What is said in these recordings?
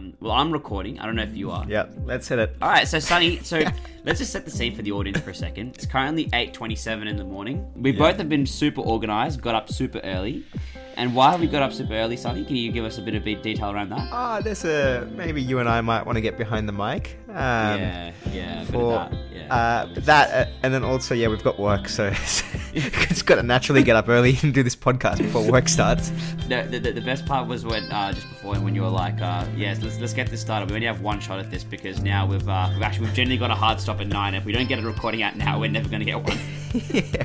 Um, well, I'm recording. I don't know if you are. Yeah, let's hit it. All right, so Sonny, so let's just set the scene for the audience for a second. It's currently 8:27 in the morning. We both have been super organized, got up super early. And why have we got up super early, Sonny? Can you give us a bit of detail around that? Ah, there's a maybe you and I might want to get behind the mic. Um, yeah, yeah, For of that. Yeah. uh, that, uh, and then also yeah, we've got work, so it's got to naturally get up early and do this podcast before work starts. the, the, the- the best part was when uh, just before when you were like, uh, yes, let's let's get this started. We only have one shot at this because now we've uh, we've actually we've generally got a hard stop at nine. If we don't get a recording out now, we're never going to get one. yeah.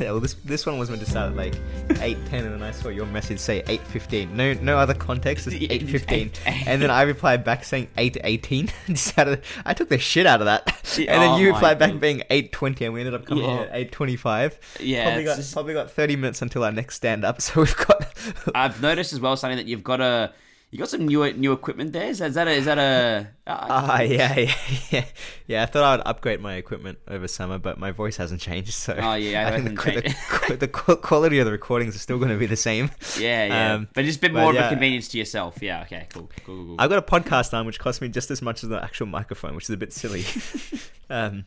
Well, this this one was meant to start at like eight ten, and then I saw your message say eight fifteen. No no other context, It's eight fifteen. And then I replied back saying eight eighteen. Just out of- I took the shit out of that. And then oh you replied back God. being eight twenty, and we ended up coming in Yeah. at eight twenty five. Yeah, probably got just- probably got thirty minutes until our next stand up. So we've got. I've noticed as well, something that you've got a you got some new new equipment there. Is that is that a, is that a uh, Ah, yeah, yeah, yeah, yeah. I thought I would upgrade my equipment over summer, but my voice hasn't changed. So Oh, yeah, I think the, the, the quality of the recordings is still going to be the same. yeah yeah, Um, but just a bit more of yeah. a convenience to yourself. Yeah, okay, cool, cool, cool. cool. I've got a podcast arm which cost me just as much as the actual microphone, which is a bit silly. um,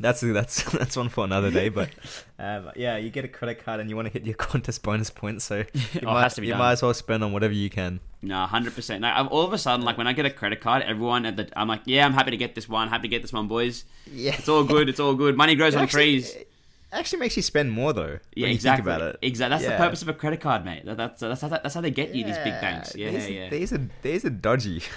that's that's that's one for another day. But um, yeah, you get a credit card and you want to hit your Qantas bonus points, so you, Oh, might, has to be you might as well spend on whatever you can. No, hundred percent. No, I've- all of a sudden, like when I get a credit card, everyone at the I'm like, yeah, I'm happy to get this one. Happy to get this one, boys. Yeah, It's all good. It's all good. Money grows It on actually- trees. it actually makes you spend more though. Yeah, when you exactly. Think about it. Exactly. That's Yeah. the purpose of a credit card, mate. That, that's that's how, that's how they get you these big banks. Yeah, these, yeah. These are these are dodgy.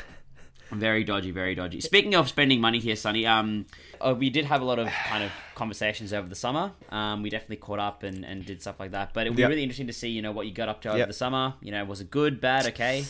Very dodgy, very dodgy. Speaking of spending money here, Sonny, um, uh, we did have a lot of kind of conversations over the summer. Um, we definitely caught up and, and did stuff like that. But it would be Yep. really interesting to see, you know, what you got up to over Yep. the summer. You know, was it good, bad, okay?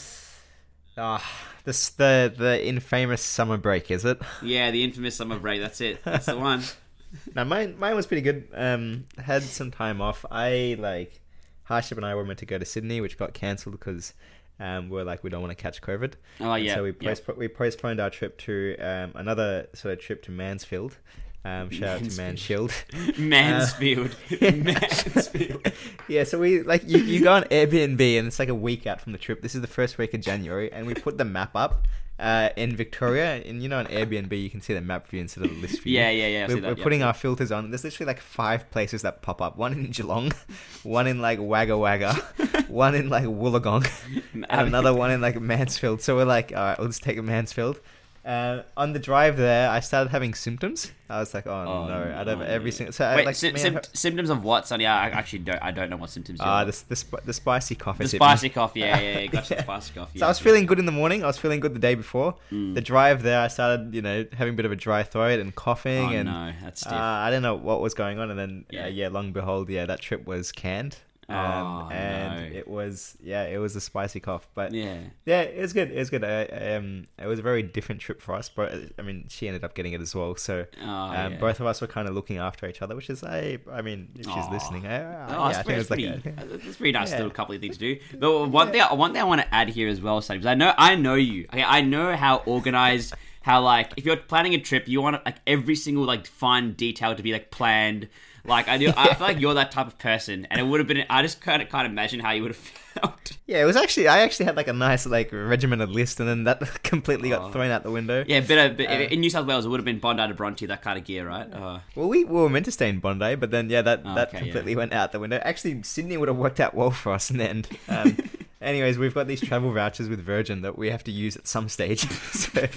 Ah, this the the infamous summer break, is it? Yeah, the infamous summer break. That's it. That's the one. No, mine mine was pretty good. Um, had some time off. I like Harship and I were meant to go to Sydney, which got cancelled because um, we are like we don't want to catch COVID. Oh And yeah. So we yeah. we postponed our trip to um, another sort of trip to Mansfield. Um, shout out to Mansfield. Mansfield. Mansfield. Mansfield. yeah, so we like you, you go on Airbnb and it's like a week out from the trip. This is the first week of January, and we put the map up uh, in Victoria. And you know, on Airbnb, you can see the map view instead of the list view. Yeah, yeah, yeah. We're, we're yeah. putting our filters on. There's literally like five places that pop up. One in Geelong, one in like Wagga Wagga, one in like Wollongong, and another one in like Mansfield. So we're like, all right, we'll just take a Mansfield. Uh, on the drive there, I started having symptoms. I was like, oh, Oh, no, out of no. every single. So I, Wait, like, sym- me, I symptoms of what, Sonny? I I actually don't. I don't know what symptoms. Ah, you're- the, the, sp- the spicy coffee. the spicy coffee. Yeah, yeah, yeah. Gotcha. The spicy coffee. So I was yeah. feeling good in the morning. I was feeling good the day before. Mm. The drive there, I started, you know, having a bit of a dry throat and coughing, Oh and no, that's stiff. uh, I didn't know what was going on. And then, yeah, Yeah. uh, yeah long and behold, yeah, that trip was canned. Um, Oh, and no. it was, yeah, it was a spicy cough. But yeah, yeah. it was good. It was good. I, um, it was a very different trip for us. But I mean, she ended up getting it as well. So Oh, um, yeah. both of us were kind of looking after each other, which is, I, I mean, if she's Aw. listening, I, I, Oh, yeah, I think it pretty, like, a, I that's pretty nice Yeah. little couple of things to do. But one thing, one thing I want to add here as well, Sonny, because I know, I know you. Okay, I know how organized, how like if you're planning a trip, you want like every single like fine detail to be like planned. Like I do, I feel like you're that type of person, and it would have been. I just kind of can't imagine how you would have felt. Yeah, it was actually I actually had like a nice like regimented list, and then that completely got Oh. thrown out the window. Yeah, bit of, bit, Uh, in New South Wales, it would have been Bondi to Bronte, that kind of gear, right? Uh, Well, we, we were meant to stay in Bondi, but then yeah, that Oh, that okay, completely yeah. went out the window. Actually, Sydney would have worked out well for us in the end. Um, anyways, we've got these travel vouchers with Virgin that we have to use at some stage. so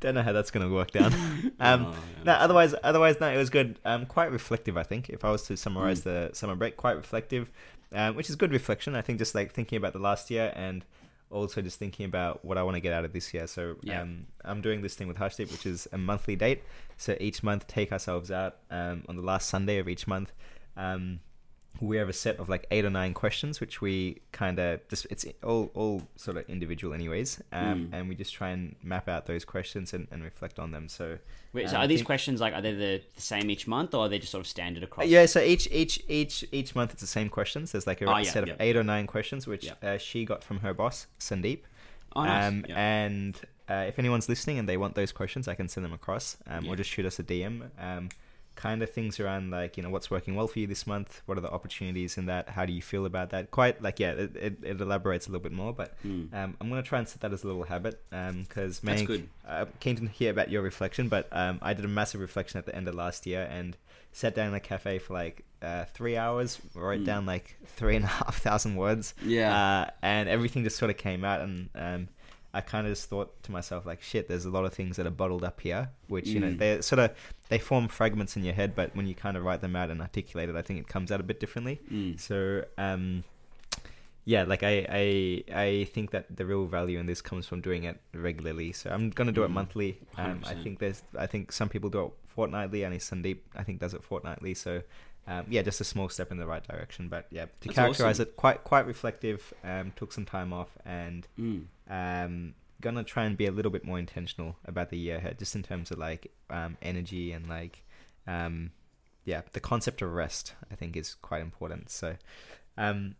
don't know how that's going to work down. Um, Oh, yeah. no, otherwise, otherwise, no, it was good. Um, quite reflective, I think. If I was to summarize Mm. the summer break, quite reflective, um, which is good reflection. I think just like thinking about the last year and also just thinking about what I want to get out of this year. So Yeah. um, I'm doing this thing with Hashdeep, which is a monthly date. So each month, take ourselves out um, on the last Sunday of each month. Um, we have a set of like eight or nine questions, which we kind of just it's all all sort of individual, anyways. Um, Mm. And we just try and map out those questions and, and reflect on them. So wait, so Um, are these think- questions like are they the, the same each month, or are they just sort of standard across? yeah, so each each each each month it's the same questions. There's like a Oh, yeah, set of yeah. eight or nine questions, which Yeah. uh, she got from her boss, Sandeep. Oh, nice. Um, yeah. And uh, if anyone's listening and they want those questions, I can send them across, um, or just shoot us a DM. Um, kind of things around like you know what's working well for you this month. What are the opportunities in that? How do you feel about that? Quite like yeah, it, it, it elaborates a little bit more, but Mm. um, I'm gonna try and set that as a little habit because Mank, good. I'm keen to hear about your reflection, but um, I did a massive reflection at the end of last year and sat down in a cafe for like uh, three hours, wrote Mm. down like three and a half thousand words, Yeah. uh, and everything just sort of came out, and um, I kind of just thought to myself like, shit, there's a lot of things that are bottled up here, which you know Mm. they sort of they form fragments in your head, but when you kind of write them out and articulate it, I think it comes out a bit differently. Mm. So um, yeah, like I, I I think that the real value in this comes from doing it regularly. So I'm gonna do it Mm. monthly. Um, I think there's I think some people do it fortnightly. I know Sandeep I think does it fortnightly. So um, yeah, just a small step in the right direction. But yeah, to That's characterize awesome. it, quite quite reflective. Um, took some time off and Mm. Um, gonna try and be a little bit more intentional about the year ahead, just in terms of like um, energy and like um, yeah, the concept of rest. I think is quite important. So um,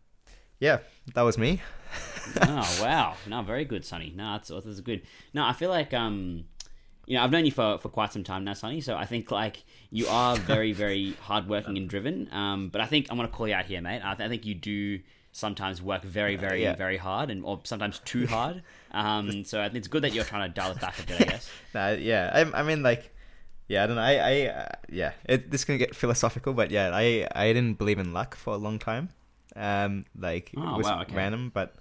yeah, that was me. oh wow no very good sonny no that's, that's good no i feel like um you know i've known you for, for quite some time now sonny so i think like you are very very hardworking and driven um but i think i'm gonna call you out here mate i, th- I think you do sometimes work very very yeah. very hard and or sometimes too hard um so i think it's good that you're trying to dial it back a bit i guess Nah, yeah, I, I mean like. Yeah, I don't know. I, I uh, yeah, it, this is gonna get philosophical, but yeah, I, I didn't believe in luck for a long time. Um, like Oh, it was wow, okay. random, but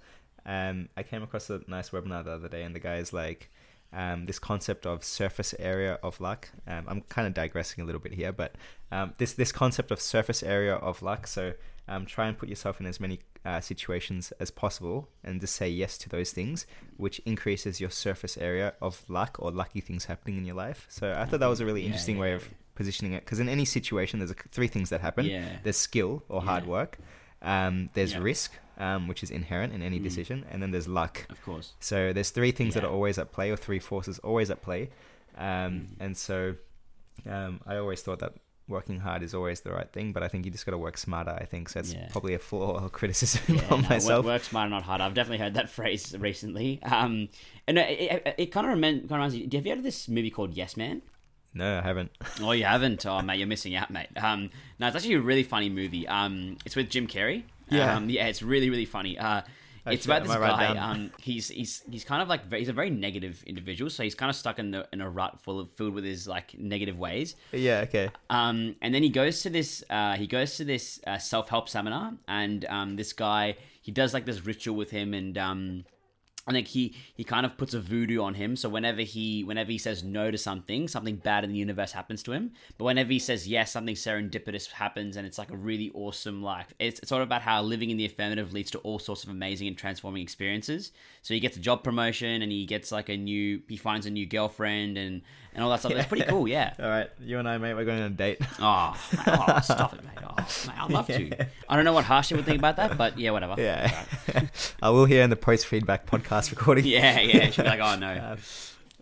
um, I came across a nice webinar the other day, and the guy's like, um, this concept of surface area of luck. Um, I'm kind of digressing a little bit here, but um, this this concept of surface area of luck. So um, try and put yourself in as many uh, situations as possible, and just say yes to those things, which increases your surface area of luck or lucky things happening in your life. So I thought that was a really Yeah, interesting yeah, way yeah. of positioning it, because in any situation, there's a, three things that happen. There's skill or hard work. Um, there's risk, um, which is inherent in any Mm. decision, and then there's luck. of course So there's three things that are always at play, or three forces always at play. Um, Mm. And so um, I always thought that working hard is always the right thing, but I think you just got to work smarter. I think so. It's Yeah. probably a flaw or criticism yeah, on no, myself. Work, work smarter, not harder. I've definitely heard that phrase recently. Um, and it, it, it kind of reminds, reminds you. Have you heard of this movie called Yes Man? No, I haven't. Oh, you haven't? Oh, mate, you're missing out, mate. Um, no, it's actually a really funny movie. Um, it's with Jim Carrey. Yeah. Um, yeah, it's really, really funny. Uh, Oh, it's shit, about this guy. Um, he's he's he's kind of like he's a very negative individual, so he's kind of stuck in the in a rut full of filled with his like negative ways. Yeah, okay. Um, and then he goes to this uh, he goes to this uh, self help seminar, and um, this guy he does like this ritual with him, and um, I think he he kind of puts a voodoo on him. So whenever he whenever he says no to something, something bad in the universe happens to him. But whenever he says yes, something serendipitous happens, and it's like a really awesome like it's, it's all about how living in the affirmative leads to all sorts of amazing and transforming experiences. So he gets a job promotion, and he gets like a new he finds a new girlfriend, and and all that stuff. It's pretty cool, yeah. All right, you and I, mate, we're going on a date. Oh, oh, stop it, mate. Oh, mate, I'd love to. I don't know what Harsha would think about that, but yeah, whatever. yeah. I will hear in the post feedback podcast recording. Yeah, yeah. She'd be like, oh, no. Um,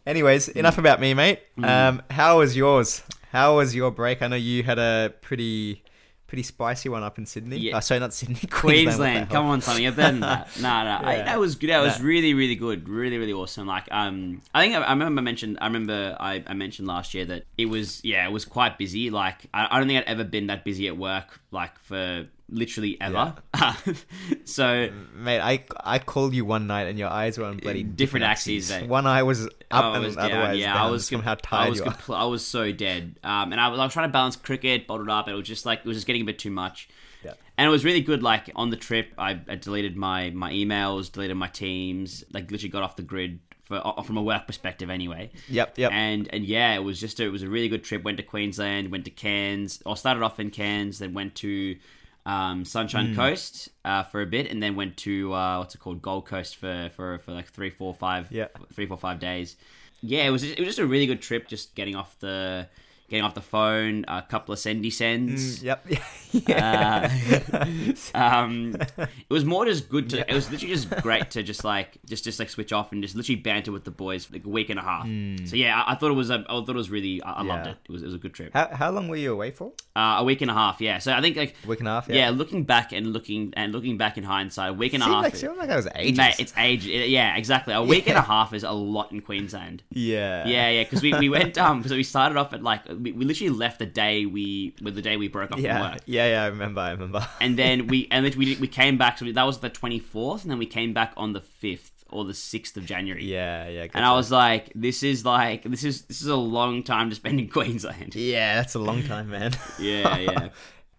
anyways, enough about me, mate. Mm. Um, how was yours? How was your break? I know you had a pretty, pretty spicy one up in Sydney. Yeah. Oh, sorry, not Sydney. Queensland. Queensland, come on, Sonny, you're better than that. No, no, I, that was good. That was really, really good. Really, really awesome. Like, um, I think I, I remember I mentioned. I remember I, I mentioned last year that it was, yeah, it was quite busy. Like, I, I don't think I'd ever been that busy at work, like for literally ever. so Mate, I I called you one night and your eyes were on bloody Different different, axes, axes. One eye was up and was the down. other way was yeah, down. I was from how I was compl- I was so dead. Um, and I was, I was trying to balance cricket, bottled up. It was just like it was just getting a bit too much. Yeah. And it was really good. Like on the trip, I, I deleted my my emails, deleted my teams, like literally got off the grid for from a work perspective anyway. Yep, yep. And and yeah, it was just a, it was a really good trip. Went to Queensland, went to Cairns, I started off in Cairns, then went to um, Sunshine Hmm. Coast uh, for a bit, and then went to uh, what's it called Gold Coast for for, for like three, four, five, Yeah. three, four, five days. Yeah, it was it was just a really good trip. Just getting off the getting off the phone, a couple of sendy sends. Mm, yep. Uh, yeah. um, it was more just good to. It was literally just great to just like just just like switch off and just literally banter with the boys for like a week and a half. So yeah, I, I thought it was a, I thought it was really I, I loved Hmm. It. It was it was a good trip. how how long were you away for? Uh, a week and a half, yeah. So I think like A week and a half. yeah. Yeah. looking back and looking and looking back in hindsight, a week and a half. like, seemed like that was ages. Mate, it's age. Yeah, exactly. A week and a half is a lot in Queensland. yeah. Yeah, yeah, because we, we went um, so we started off at like we, we literally left the day we with the day we broke up from Yeah, work. yeah, yeah. I remember. I remember. And then we and then we we came back. So that was the twenty fourth, and then we came back on the fifth or the sixth of January. yeah, yeah. good And I was like, this is like this is this is a long time to spend in Queensland. yeah, that's a long time, man. Yeah, yeah.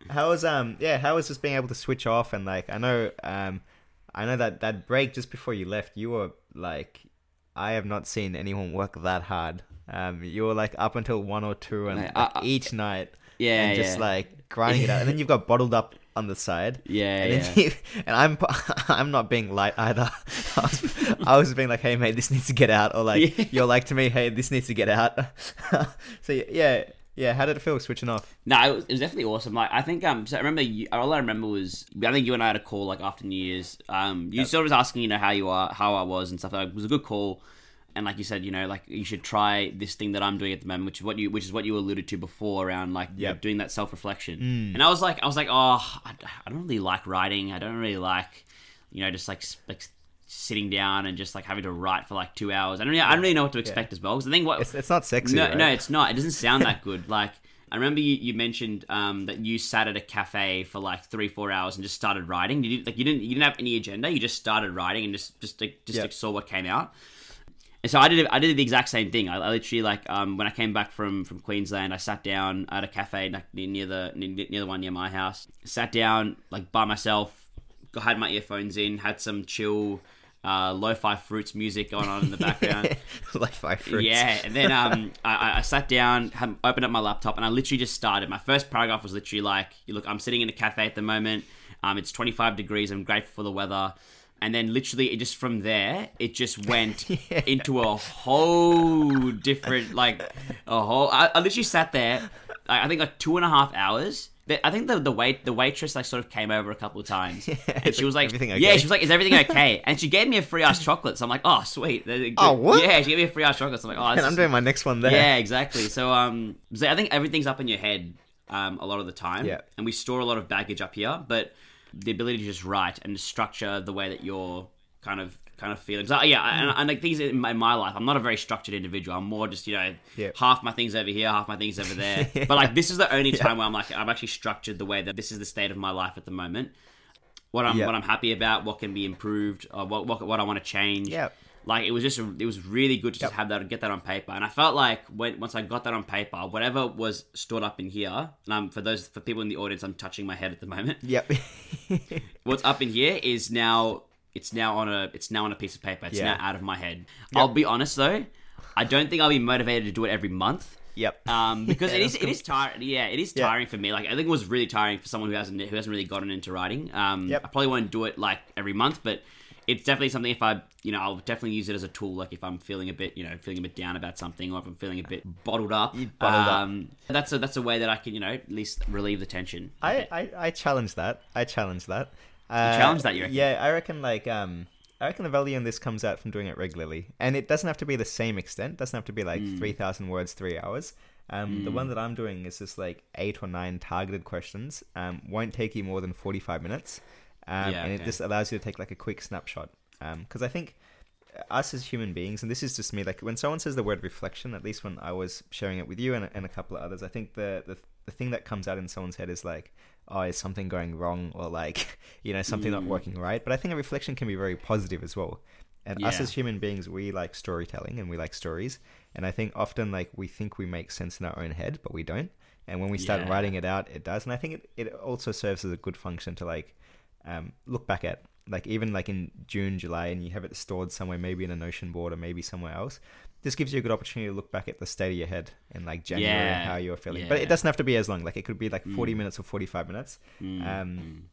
How was um yeah, how was just being able to switch off and like I know um I know that that break just before you left, you were like I have not seen anyone work that hard. Um you were like up until one or two and like, each night Yeah, and just yeah. like grinding it out. And then you've got bottled up on the side. Yeah, And, yeah. you, and I'm I'm not being light either. I was, I was being like, "Hey mate, this needs to get out," or like Yeah. you're like to me, "Hey, this needs to get out." so yeah, yeah. How did it feel switching off? No, it was, it was definitely awesome. Like I think um, so I remember you, all I remember was I think you and I had a call like after New Year's. Um, you sort of was asking you know how you are, how I was and stuff. Like, it was a good call, and like you said, you know, like you should try this thing that I'm doing at the moment, which is what you which is what you alluded to before around like you know, doing that self reflection. And I was like, I was like, oh, I, I don't really like writing. I don't really like, you know, just like like sitting down and just like having to write for like two hours. I don't really, I don't really know what to expect as well. Because I think what It's it's not sexy. no, right? no, it's not. It doesn't sound that good. Like I remember you, you mentioned um, that you sat at a cafe for like three, four hours and just started writing. You did, like you didn't you didn't have any agenda. You just started writing and just just like, just Yeah. like, saw what came out. And so I did I did the exact same thing. I, I literally like um, when I came back from from Queensland, I sat down at a cafe near near the near, near the one near my house. Sat down like by myself, had my earphones in, had some chill. Uh, lo-fi fruits music going on in the background. five fruits. Yeah, and then um, I, I- I sat down, had, opened up my laptop, and I literally just started. My first paragraph was literally like, "Look, I'm sitting in a cafe at the moment. Um, it's 25 degrees. I'm grateful for the weather." And then literally, it just from there, it just went into a whole different, like a whole. I, I literally sat there, I I think like two and a half hours. I think the the wait the waitress like sort of came over a couple of times, and she was like, "Everything "Yeah," okay?" she was like, "Is everything okay?" And she gave me a free ice chocolate. So I'm like, "Oh, sweet." Oh, what? Yeah, she gave me a free ice chocolate. So I'm like, "Oh, And I'm doing my next one there. yeah, exactly. So um, so I think everything's up in your head um a lot of the time, Yeah. and we store a lot of baggage up here, but the ability to just write and structure the way that you're kind of kind of feeling. So yeah, and, and like things in my, in my life, I'm not a very structured individual. I'm more just you know Yeah. half my things over here, half my things over there. But like this is the only time where I'm like I'm actually structured the way that this is the state of my life at the moment. What I'm Yeah. what I'm happy about, what can be improved, or what what, what I want to change. Yeah. Like it was just it was really good to just have that and get that on paper, and I felt like when once I got that on paper, whatever was stored up in here, and um, for those for people in the audience, I'm touching my head at the moment. Yep. What's up in here is now it's now on a it's now on a piece of paper. It's Yeah. now out of my head. I'll be honest though, I don't think I'll be motivated to do it every month. yep. Um, because Yeah, it is that's it is tiring. Yeah, it is Yeah. tiring for me. Like I think it was really tiring for someone who hasn't who hasn't really gotten into writing. Um, Yep. I probably won't do it like every month, but it's definitely something. If I you know I'll definitely use it as a tool. Like if I'm feeling a bit you know feeling a bit down about something, or if I'm feeling a bit bottled up. Bottled up. um, That's a that's a way that I can you know at least relieve the tension. I. I, I challenge that. I challenge that. Uh, challenge that, you reckon? Yeah, I reckon like um I reckon the value in this comes out from doing it regularly. And it doesn't have to be the same extent. It doesn't have to be like Mm. 3000 words 3 hours. Um the one that I'm doing is just like 8 or 9 targeted questions. Um won't take you more than 45 minutes. Um Yeah, and it okay. just allows you to take like a quick snapshot. Um cuz I think us as human beings, and this is just me, like when someone says the word reflection, at least when I was sharing it with you and, and a couple of others, I think the, the the thing that comes out in someone's head is like, oh, is something going wrong, or like, you know, something not Mm. working right. But I think a reflection can be very positive as well. And us as human beings, we like storytelling and we like stories. And I think often like we think we make sense in our own head, but we don't. And when we start Yeah. writing it out, it does. And I think it, it also serves as a good function to like um, look back at like even like in June, July, and you have it stored somewhere, maybe in a Notion board or maybe somewhere else. This gives you a good opportunity to look back at the state of your head in like January and how you're feeling. But it doesn't have to be as long. Like it could be like 40 minutes or 45 minutes. Mm, Um,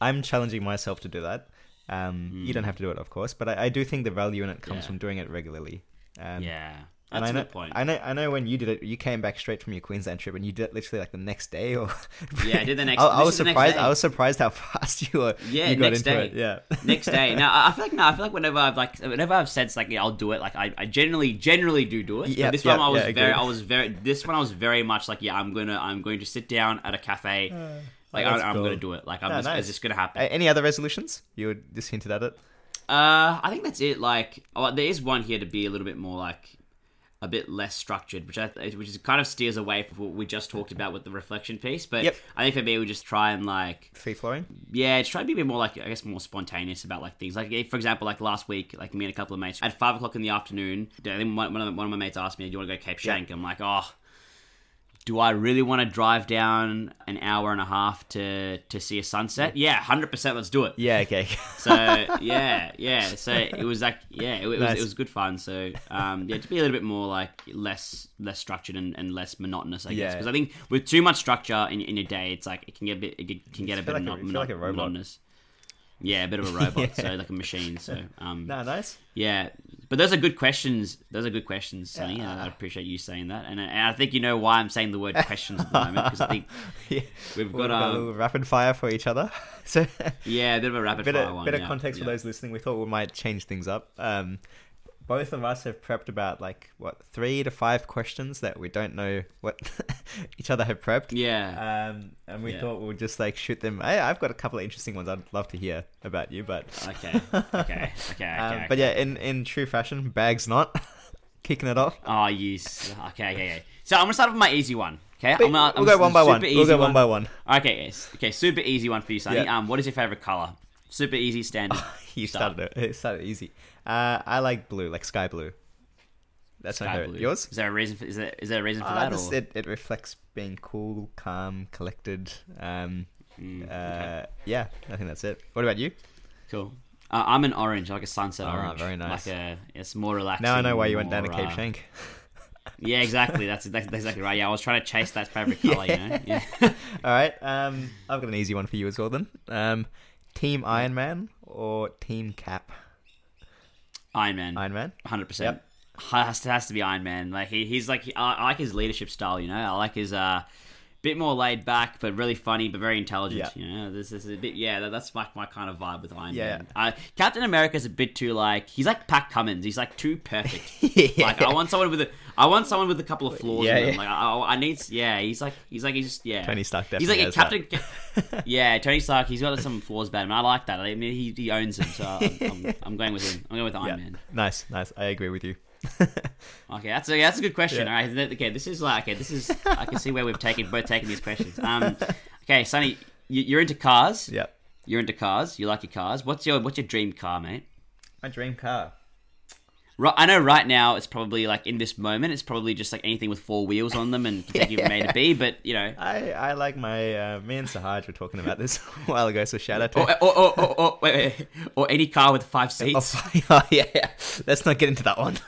I'm challenging myself to do that. Um, You don't have to do it, of course, but I, I do think the value in it comes Yeah. from doing it regularly. Um, yeah, and that's I a know, point. I know, I know when you did it, you came back straight from your Queensland trip, and you did it literally like the next day, or Yeah, I did the next- I, I was is surprised. day. I was surprised how fast you were. Yeah, you got next into day. it. Yeah, next day. Now I I feel like no, I feel like whenever I've like whenever I've said like yeah, I'll do it, like I, I generally generally do do it. But this yep, one I was yeah, very. I was very this one I was very much like yeah I'm gonna I'm going to sit down at a cafe, like I, I'm cool. gonna do it. Like I'm Yeah, just, nice. it's just gonna happen. Uh, any other resolutions? You would just hinted at it. Uh, I think that's it. Like, oh, there is one here to be a little bit more like. A bit less structured, which I which is kind of steers away from what we just talked about with the reflection piece. But Yep. I think for me, we just try and like Free flowing. yeah, just try to be a bit more like I guess more spontaneous about like things. Like for example, like last week, like me and a couple of mates at five o'clock in the afternoon. One of, one of my mates asked me, "Do you want to go Cape Schanck?" I'm like, oh. Do I really want to drive down an hour and a half to to see a sunset? Yeah, hundred percent. Let's do it. Yeah. Okay. So yeah, yeah. So it was like yeah, it, it was it was good fun. So um, yeah, to be a little bit more like less less structured and, and less monotonous, I guess. Because I think with too much structure in, in your day, it's like it can get a bit it can get a bit like a- mono- you feel like a robot. monotonous. Yeah, a bit of a robot, Yeah. so like a machine. So um, no, nice. yeah, but those are good questions. Those are good questions, Sonny. Yeah. and I appreciate you saying that, and, and I think you know why I'm saying the word questions at the moment because I think yeah. we've got got a um, little rapid fire for each other. So, yeah a bit of a rapid bit fire of, one. bit of context yeah. for those listening. We thought we might change things up. Um, both of us have prepped about like what three to five questions that we don't know what each other have prepped. Yeah. Um, and we Yeah. thought we would just like shoot them. I, I've got a couple of interesting ones I'd love to hear about you, but Okay. Okay. Okay. Okay. um, but yeah, in in true fashion, bags not kicking it off. Oh, yes. Okay, okay, okay. So I'm gonna start with my easy one. Okay, I'm gonna, we'll I'm go one by one. We'll go one by one. Okay, yes. Okay, super easy one for you, Sonny. Yeah. Um, what is your favorite color? Super easy, standard. You Start. started it. It started easy. Uh, I like blue, like sky blue. That's my Sky favorite. blue. Yours? Is there a reason for? Is there is there a reason for Uh, that? it, it reflects being cool, calm, collected. Um, Mm, uh, okay, Yeah, I think that's it. What about you? cool. Uh, I'm an orange, like a sunset Ah, orange. very nice. Like a, it's more relaxing. Now I know why you went down to Cape uh, Schanck. Yeah, exactly. That's, that's exactly right. Yeah, I was trying to chase that favorite color. You know. Yeah. All right. Um, I've got an easy one for you as well. Then, um, Team Iron Man or Team Cap? Iron Man. Iron Man. Hundred percent. Has to has to be Iron Man. Like he, he's like I, I like his leadership style. You know, I like his uh, bit more laid back, but really funny, but very intelligent. Yeah. You know, this is a bit yeah. That, that's my, my kind of vibe with Iron Yeah. Man. Uh, Captain America's a bit too like he's like Pat Cummins. He's like too perfect. yeah. Like I want someone with a I want someone with a couple of flaws. Yeah, in them. yeah. Like I, I need yeah. He's like he's like he's just yeah. Tony Stark Definitely He's like a. Captain. yeah, Tony Stark. He's got some flaws about him. I like that. I mean, he, he owns them. So I'm, I'm, I'm going with him. I'm going with Iron Yeah. Man. Nice, nice. I agree with you. Okay, that's a that's a good question. Yeah. All right, th- okay, this is like okay, this is I can see where we've taken both taken these questions. Um, okay, Sonny, you, you're into cars. Yep. You're into cars. You like your cars. What's your what's your dream car, mate? My dream car. Right, I know right now it's probably like in this moment it's probably just like anything with four wheels on them and can take you from A to B. But you know, I, I like my uh, me and Sahaj were talking about this a while ago, so shout out to or or, or, or, or wait, wait, or any car with five Oh, seats. oh, yeah, yeah. Let's not get into that one.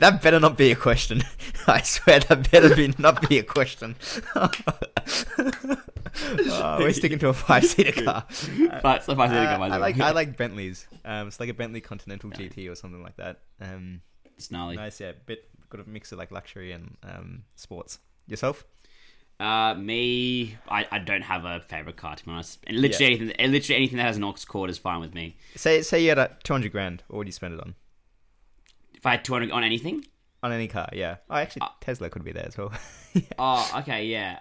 that better not be a question. I swear that better be not be a question. Oh, we're sticking to a five-seater car. So five seater Uh, car, I like I like Bentleys. Um, it's like a Bentley Continental GT or something like that. Um, it's gnarly. nice, yeah. Bit got a mix of like luxury and um, sports. Yourself? Uh, me, I, I don't have a favorite car to be honest. And literally anything, literally anything that has an aux cord is fine with me. Say say you had a two hundred grand. What would you spend it on? If I had two hundred on anything, On any car, yeah. Oh, actually, Uh, Tesla could be there as well. oh, okay, yeah.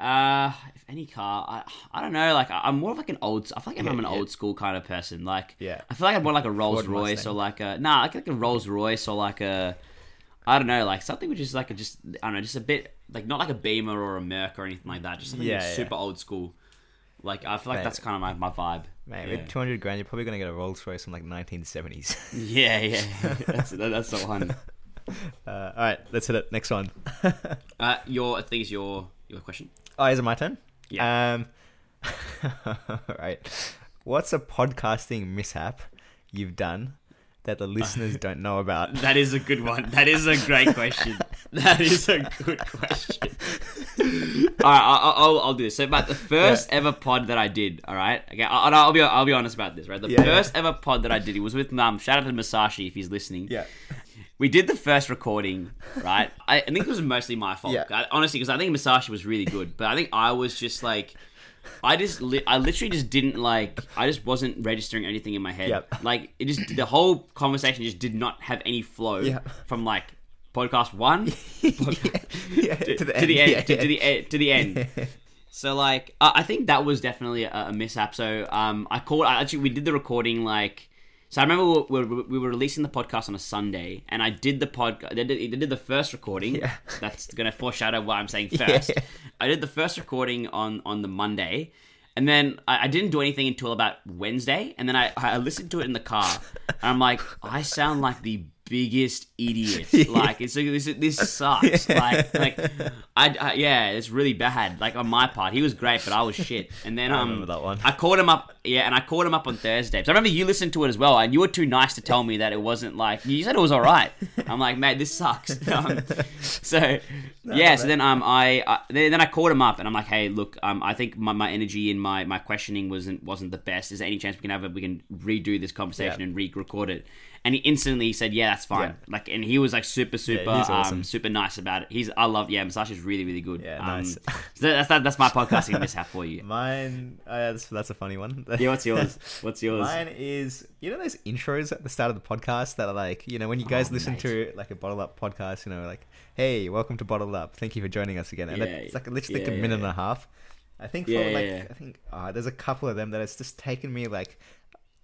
Uh, any car, I, I don't know. Like I'm more of like an old. I feel like I'm an yeah. old school kind of person. Like Yeah. I feel like I'm more like a Rolls Ford Royce Mustang. or like a nah, like, like a Rolls Royce or like a. I don't know, like something which is like a just I don't know, just a bit like not like a Beamer or a Merc or anything like that. Just something Yeah, super old school. Like I feel like Mate. that's kind of my, my vibe. Man, yeah. with two hundred grand, you're probably gonna get a Rolls Royce from like nineteen seventies. yeah, yeah, that's that, that's the one. Uh, all right, let's hit it. Next one. Uh, your I think is your your question. Oh, is it my turn? Yeah. Um, right. What's a podcasting mishap you've done that the listeners don't know about? That is a good one. That is a great question. That is a good question. all right, I'll, I'll, I'll do this. So, about the first ever pod that I did, all right, okay, I'll, I'll be I'll be honest about this, right? The Yeah, first ever pod that I did, it was with um, shout out to Masashi if he's listening. Yeah. We did the first recording, right? I, I think it was mostly my fault, Yeah. I, honestly, because I think Masashi was really good, but I think I was just like, I just, li- I literally just didn't like, I just wasn't registering anything in my head. Yep. Like it just, the whole conversation just did not have any flow Yeah. from like podcast one yeah, to, to the to end. the end, yeah, to, to the end, to the end. So like, I I think that was definitely a, a mishap. So um, I called. I actually we did the recording like So I remember we were, we were releasing the podcast on a Sunday, and I did the podcast. They did, they did the first recording. Yeah. That's going to foreshadow what I'm saying first. Yeah. I did the first recording on on the Monday, and then I, I didn't do anything until about Wednesday, and then I, I listened to it in the car, and I'm like, I sound like the biggest idiot. Like it's like, this this sucks. Like like I, I yeah, it's really bad. Like on my part, he was great, but I was shit. And then I um, remember that one. I called him up, yeah, and I called him up on Thursday. So I remember you listened to it as well, and you were too nice to tell me that it wasn't like you said it was all right. I'm like, mate, this sucks. Um, so yeah, so then um, I, I then, then I called him up, and I'm like, hey, look, um, I think my, my energy and my, my questioning wasn't wasn't the best. Is there any chance we can have a, we can redo this conversation Yeah. and re-record it? And he instantly said, yeah, that's fine. Yeah. Like, and he was like super super he's awesome. um super nice about it. He's I love yeah, Masash is really really good. Yeah, um, nice. So that's that, that's my podcasting mishap for you. Mine, uh, that's, that's a funny one. Yeah, what's yours? What's yours? Mine is you know those intros at the start of the podcast that are like you know when you guys Oh, listen mate. to like a bottle up podcast you know like hey welcome to bottle up thank you for joining us again and Yeah, it's like literally like a minute yeah. and a half. I think for Yeah, like yeah, yeah. I think uh, there's a couple of them that it's just taken me like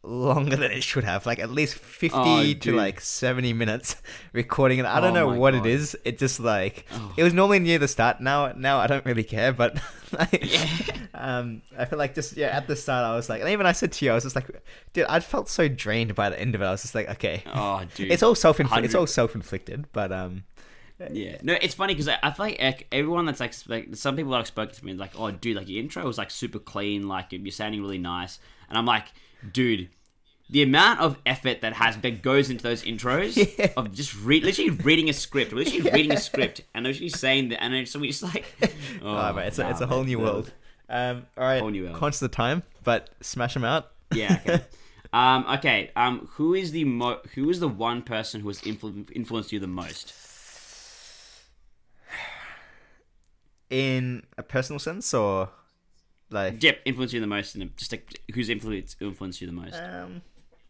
longer than it should have like at least 50 Oh, to like 70 minutes recording and i don't Oh know what God. it is it just like Oh. it was normally near the start now now i don't really care but like, Yeah. um i feel like just yeah at the start i was like and even i said to you i was just like dude i felt so drained by the end of it i was just like okay Oh, dude. it's all self-inflicted it's all self-inflicted but um Yeah, no, it's funny because I, I feel like, like everyone that's like, like some people that have spoken to me like, oh, dude, like your intro was like super clean, like you're sounding really nice, and I'm like, dude, the amount of effort that has that goes into those intros Yeah. of just re- literally reading a script, we're literally reading a script, and literally saying that, and then so we just like, oh, oh, mate, it's, a, it's a whole new the- world um all right Whole new world. conscious of time but smash them out Yeah. Okay. um. Okay. Um. Who is the mo- Who is the one person who has influ- influenced you the most? in a personal sense or like Yep, influenced you the most, and just like who's influenced influenced you the most um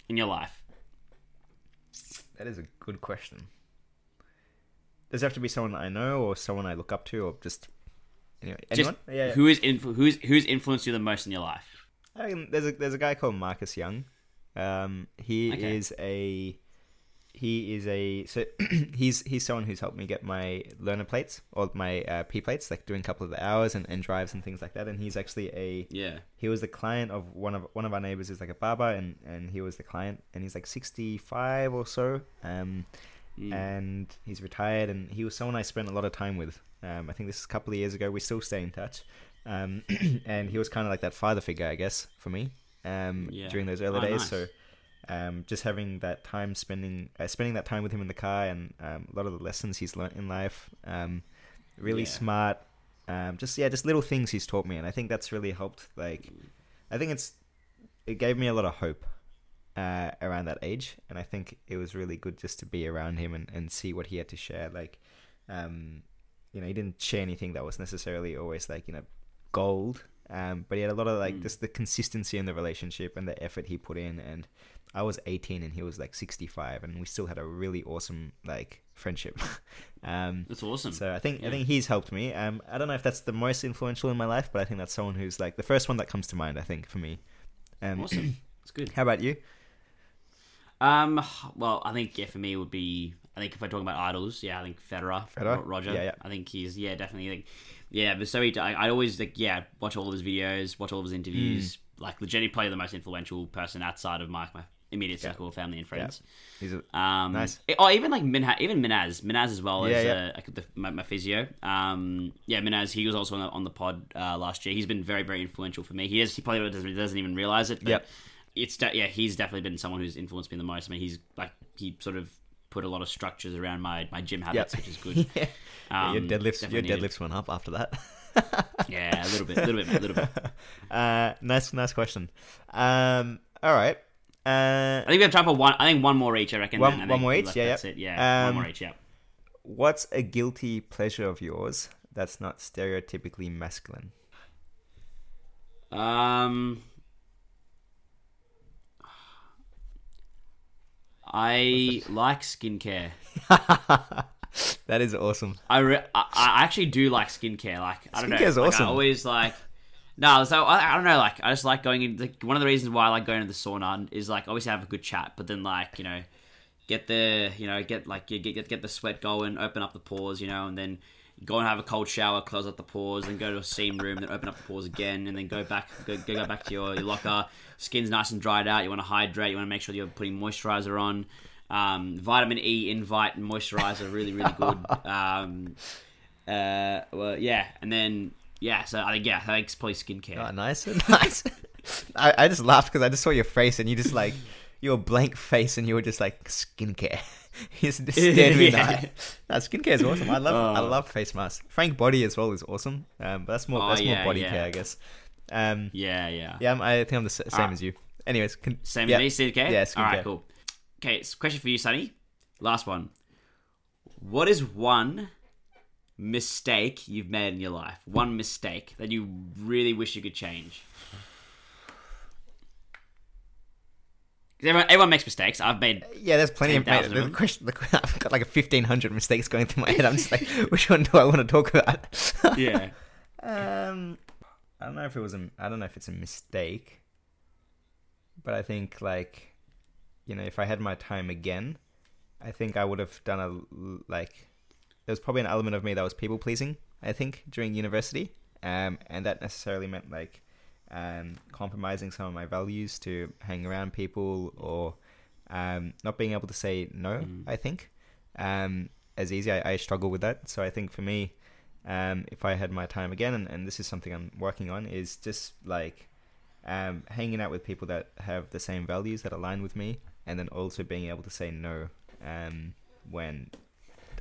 in your life. that is a good question does it have to be someone i know or someone i look up to or just anyway anyone Just yeah, yeah. who is influ- who's who's influenced you the most in your life? I mean, there's a there's a guy called Marcus Young. Um, he Okay. is a he is a so he's he's someone who's helped me get my learner plates or my uh, P plates, like doing a couple of the hours and, and drives and things like that. And he's actually a Yeah. he was the client of one of one of our neighbors is like a barber and and he was the client and he's like 65 or so. Um, Mm. and he's retired and he was someone I spent a lot of time with. Um, I think this is a couple of years ago. We still stay in touch. Um, and he was kind of like that father figure, I guess, for me um, Yeah. during those early Oh, days. nice. So um, just having that time spending uh, spending that time with him in the car and um, a lot of the lessons he's learnt in life, um, really Yeah. smart. Um, just yeah, just little things he's taught me, and I think that's really helped. Like, I think it's it gave me a lot of hope uh, around that age, and I think it was really good just to be around him and, and see what he had to share. Like, um, you know, he didn't share anything that was necessarily always like you know gold, um, but he had a lot of like Mm. just the consistency in the relationship and the effort he put in. And I was 18 and he was like 65, and we still had a really awesome like friendship. um, That's awesome. so I think Yeah. I think he's helped me. Um, I don't know if that's the most influential in my life, but I think that's someone who's like the first one that comes to mind. I think for me. Um, awesome. That's good. How about you? Um. Well, I think yeah, for me it would be. I think if we're talking about idols, yeah, I think Federer, Federer? Roger. Yeah, yeah. I think he's yeah, definitely. Like, yeah, but so I, I always like yeah, watch all of his videos, watch all of his interviews. Hmm. Like, legitimately, probably the most influential person outside of my my immediate Yeah. circle of family and friends. He's a, Um, Nice. it- oh, even like Minha, even Minaz, Minaz as well Yeah, as yeah. Uh, the, my, my physio. Um, yeah, Minaz, he was also on the, on the pod uh, last year. He's been very, very influential for me. He is. He probably doesn't, doesn't even realize it. But Yep. It's de- yeah, he's definitely been someone who's influenced me the most. I mean, he's like he sort of put a lot of structures around my, my gym habits, which is good. yeah. Um, your deadlifts, your needed. deadlifts went up after that. Yeah, a little bit, a little bit, a little bit. Uh, nice, nice question. Um, all right. Uh, I think we have time for one. I think one more each. I reckon. One- I one more each? Yeah, that's yeah. it. Yeah, Um, one more each. Yeah. what's a guilty pleasure of yours that's not stereotypically masculine? Um, I like skincare. that is awesome. I, re- I I actually do like skincare. Like I don't know. Skincare's like, awesome. I always like. No, so I, I don't know. Like, I just like going in. Like, one of the reasons why I like going to the sauna is like obviously have a good chat, but then like you know, get the you know get like you get get get the sweat going, open up the pores, you know, and then go and have a cold shower, close up the pores, then go to a steam room, then open up the pores again, and then go back go, go back to your, your locker. Skin's nice and dried out. You want to hydrate. You want to make sure you're putting moisturizer on. Um, vitamin E invite and moisturizer really really good. Um, uh, well, yeah, and then yeah, so I think yeah, I think it's probably skincare. Oh, nice, nice. I, I just laughed because I just saw your face and you just like your blank face and you were just like skincare. He's staring me Yeah. yeah. No, skincare is awesome. I love I Oh. love face masks. Frank Body as well is awesome. Um, but that's more Oh, that's yeah, more body yeah. care, I guess. Um, Yeah, yeah. yeah, I'm, I think I'm the s- same Ah. as you. Anyways, con- Same yeah. as me, skincare? Yeah, All right, skincare. cool. Okay, so question for you, Sonny. Last one. What is one mistake you've made in your life? One mistake that you really wish you could change? Everyone, everyone makes mistakes. I've made. Yeah, there's plenty of. 10,000 Mate, of the question, the, I've got like a fifteen hundred mistakes going through my head. I'm just like, which one do I want to talk about? Yeah. Um, I don't know if it was a. I don't know if it's a mistake, but I think like, you know, if I had my time again, I think I would have done a like. There was probably an element of me that was people pleasing. I think during university, um, and that necessarily meant like, um, compromising some of my values to hang around people or, um, not being able to say no. Mm. I think, um, as easy. I, I struggle with that. So I think for me, um, if I had my time again, and, and this is something I'm working on, is just like um, hanging out with people that have the same values that align with me, and then also being able to say no um, when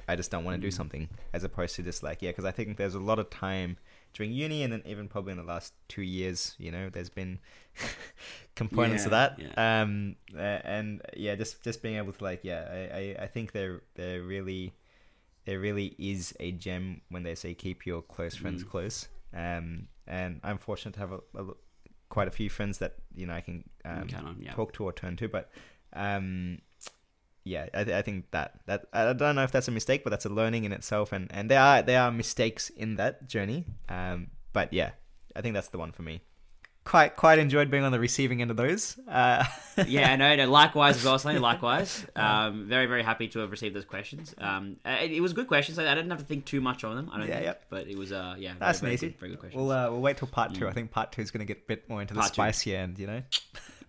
I just don't want to do Mm. something, as opposed to just like yeah, because I think there's a lot of time during uni, and then even probably in the last two years, you know, there's been components of that, yeah. um, uh, and yeah, just just being able to like yeah, I, I, I think they're they're really there really is a gem when they say keep your close friends Mm. close. Um, and I'm fortunate to have a, a, quite a few friends that you know I can um, yeah. talk to or turn to. But um, yeah, I, I think that that I don't know if that's a mistake, but that's a learning in itself. And and there are there are mistakes in that journey. Um, but yeah, I think that's the one for me. Quite quite enjoyed being on the receiving end of those. Uh, yeah, no, no. Likewise as well. Likewise. Um, very, very happy to have received those questions. Um, uh, it, it was good questions. I, I didn't have to think too much on them. I don't Yeah, think, yeah. but it was uh, yeah, that's very, very easy. Good, very good questions. we'll uh, we'll wait till part two. Mm. I think part two is going to get a bit more into the Part two. spicier end. You know.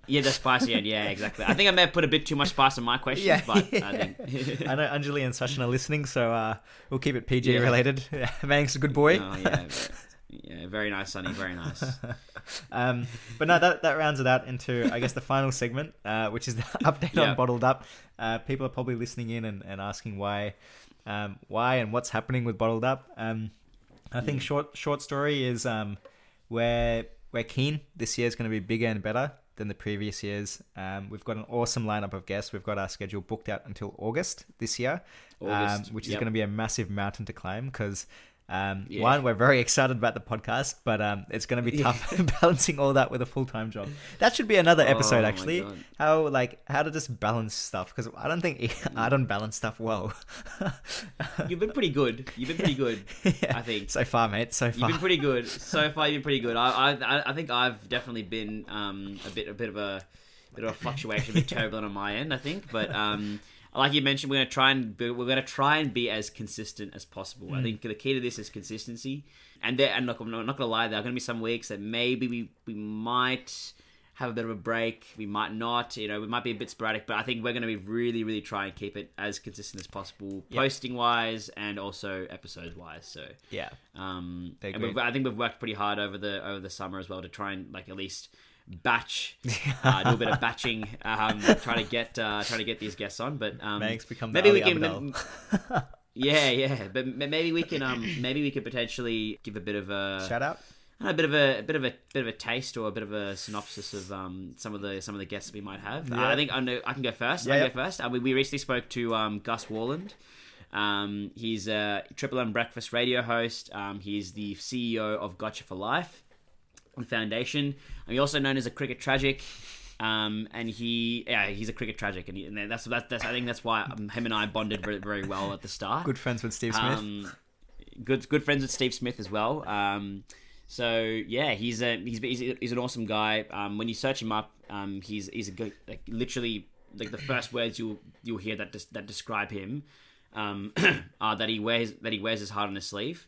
yeah, the spicy end. Yeah, exactly. I think I may have put a bit too much spice in my questions, Yeah. but I think. I know Anjali and Sachin are listening, so uh, we'll keep it PG Yeah. related. Mang's a good boy. Oh, yeah, but- yeah, very nice, Sonny. Very nice. um, but no, that, that rounds it out into, I guess, the final segment, uh, which is the update Yeah. on Bottled Up. Uh, people are probably listening in and, and asking why, um, why and what's happening with Bottled Up. Um, I think Mm. short short story is um, we're we're keen. This year is going to be bigger and better than the previous years. Um, we've got an awesome lineup of guests. We've got our schedule booked out until August this year, August, um, which is yep. going to be a massive mountain to climb because. Um, Yeah. One, we're very excited about the podcast, but um, it's going to be tough balancing all that with a full time job. That should be another Oh episode, my actually. How like how to just balance stuff because I don't think I don't balance stuff well. You've been pretty good. You've been pretty good. Yeah. I think. so far, mate. So far, You've been pretty good so far. You've been pretty good. I, I, I think I've definitely been um, a bit, a bit of a, bit of a fluctuation, a bit turbulent on my end. I think, but um, like you mentioned, we're gonna try and be, we're gonna try and be as consistent as possible. I think the key to this is consistency. And there, and look, I'm not, I'm not gonna lie, there are gonna be some weeks that maybe we we might have a bit of a break. We might not. You know, we might be a bit sporadic, but I think we're gonna be really, really try and keep it as consistent as possible, Yeah. posting wise and also episode wise. So. yeah. Um, and I think we've worked pretty hard over the over the summer as well to try and like at least batch, uh, do a bit of batching, um, try to get uh, try to get these guests on. But um, maybe we can. Yeah, yeah, but m- maybe we can um maybe we could potentially give a bit of a Shout out. a bit of a, a bit of a bit of a taste or a bit of a synopsis of um, some of the some of the guests we might have. Uh, I think I know I can go first. Yeah, I can yeah. go first. Uh, we, we recently spoke to um, Gus Worland. Um, he's a Triple M Breakfast radio host. Um, he's the CEO of Gotcha for Life, foundation. And he's also known as a cricket tragic. Um, and he, yeah, he's a cricket tragic, and, he, and that's, that's that's I think that's why um, him and I bonded very, very well at the start Good friends with Steve Smith. um, good good friends with Steve Smith as well. Um, So yeah, he's a he's he's, he's an awesome guy. Um, when you search him up, um, he's he's a good like literally like the first words you'll you'll hear that des- that describe him, um, are that he wears that he wears his heart on his sleeve.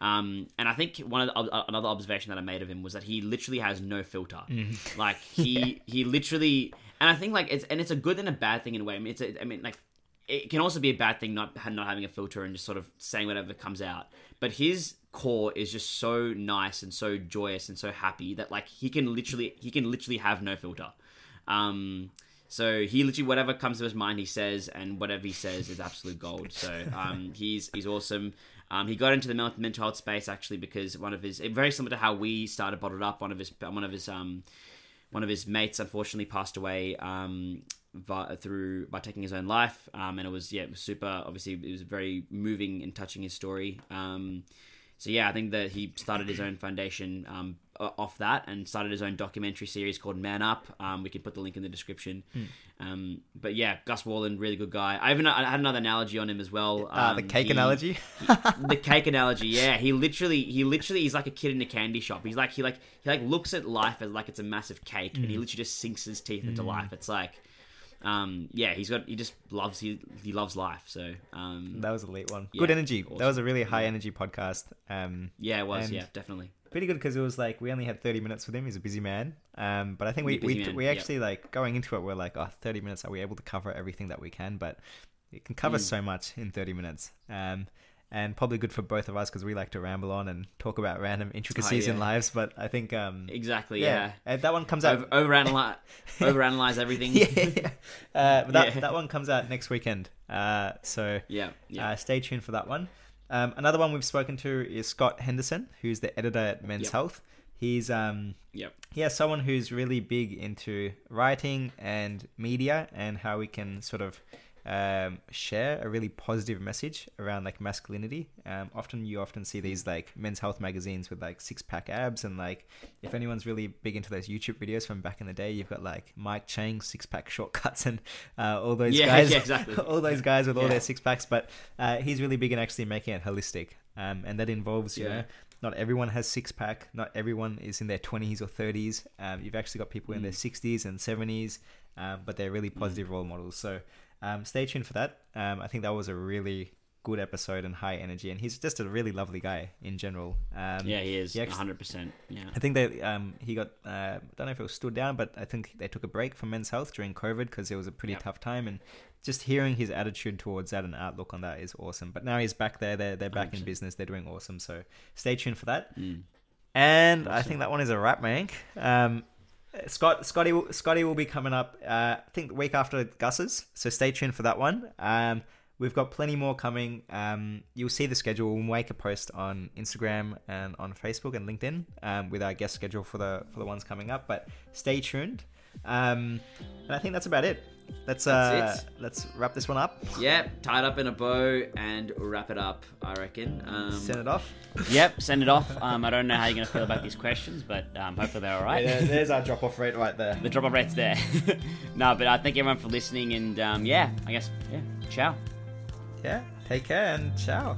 Um, and I think one of the, uh, another observation that I made of him was that he literally has no filter. Like he he literally, and I think like it's and it's a good and a bad thing in a way. I mean, it's a, I mean like it can also be a bad thing not not having a filter and just sort of saying whatever comes out. But his core is just so nice and so joyous and so happy that like he can literally he can literally have no filter. Um, so he literally whatever comes to his mind he says, and whatever he says is absolute gold. So um, he's he's awesome. Um, he got into the mental health space actually because one of his very similar to how we started bottled up. One of his one of his um one of his mates unfortunately passed away um vi- through by taking his own life. Um, and it was yeah it was super. Obviously it was very moving and touching his story. Um, so yeah, I think that he started his own foundation um, off that and started his own documentary series called Man Up. Um, we can put the link in the description. Um, but yeah, Gus Worland, really good guy. I even I had another analogy on him as well. Uh, the Um, cake he- analogy. the cake analogy, yeah. He literally, he literally, he's like a kid in a candy shop. He's like, he like, he like looks at life as like it's a massive cake, and he literally just sinks his teeth into life. It's like, um, yeah, he's got, he just loves, he he loves life. So, um, That was a late one. Yeah, good energy. awesome. That was a really high energy podcast. Um, yeah, it was, yeah, definitely. Pretty good because it was like we only had 30 minutes with him. He's a busy man. Um, but I think we we, man, we actually like going into it. We're like, oh, 30 minutes. Are we able to cover everything that we can? But it can cover Mm. so much in 30 minutes. Um, and probably good for both of us because we like to ramble on and talk about random intricacies in yeah. lives. But I think um, Exactly, yeah, yeah. uh, that one comes out. Over, overanalyze, overanalyze everything. yeah, yeah. Uh, but that that one comes out next weekend. Uh, so yeah, yeah. uh, stay tuned for that one. Um, another one we've spoken to is Scott Henderson, who's the editor at Men's Yep. Health. He's um, Yep. yeah, someone who's really big into writing and media and how we can sort of um, share a really positive message around like masculinity. Um, often you often see these like men's health magazines with like six pack abs and like if anyone's really big into those YouTube videos from back in the day, you've got like Mike Chang six pack shortcuts and uh, all those Yeah, guys, yeah, exactly. all those guys with all Yeah. their six packs. But uh, he's really big in actually making it holistic, um, and that involves you know not everyone has six pack. Not everyone is in their twenties or thirties. Um, you've actually got people in their Mm. sixties and seventies, um, but they're really positive role models. So um, stay tuned for that. Um, I think that was a really good episode and high energy, and he's just a really lovely guy in general. Um, yeah, he is. he 100%. Yeah. I think they um, he got uh, I don't know if it was stood down, but I think they took a break from Men's Health during COVID because it was a pretty Yep. tough time, and just hearing his attitude towards that and outlook on that is awesome. But now he's back there; they're they're back in 100%. business. They're doing awesome. So stay tuned for that. Mm. And I think that one is a wrap, man. Um, Scott, Scotty, Scotty will be coming up. Uh, I think the week after Gus's, so stay tuned for that one. Um, we've got plenty more coming. Um, you'll see the schedule. We'll make a post on Instagram and on Facebook and LinkedIn um, with our guest schedule for the for the ones coming up. But stay tuned. Um, and I think that's about it. Let's uh, That's let's wrap this one up. Yeah, it up in a bow and wrap it up, I reckon. Um, Send it off. Yep, send it off. Um, I don't know how you're going to feel about these questions, but um, hopefully they're all right. Yeah, there's our drop off rate right there. the drop off rate's there. no, but I thank everyone for listening, and um, yeah, I guess, yeah, ciao. Yeah. Take care and ciao.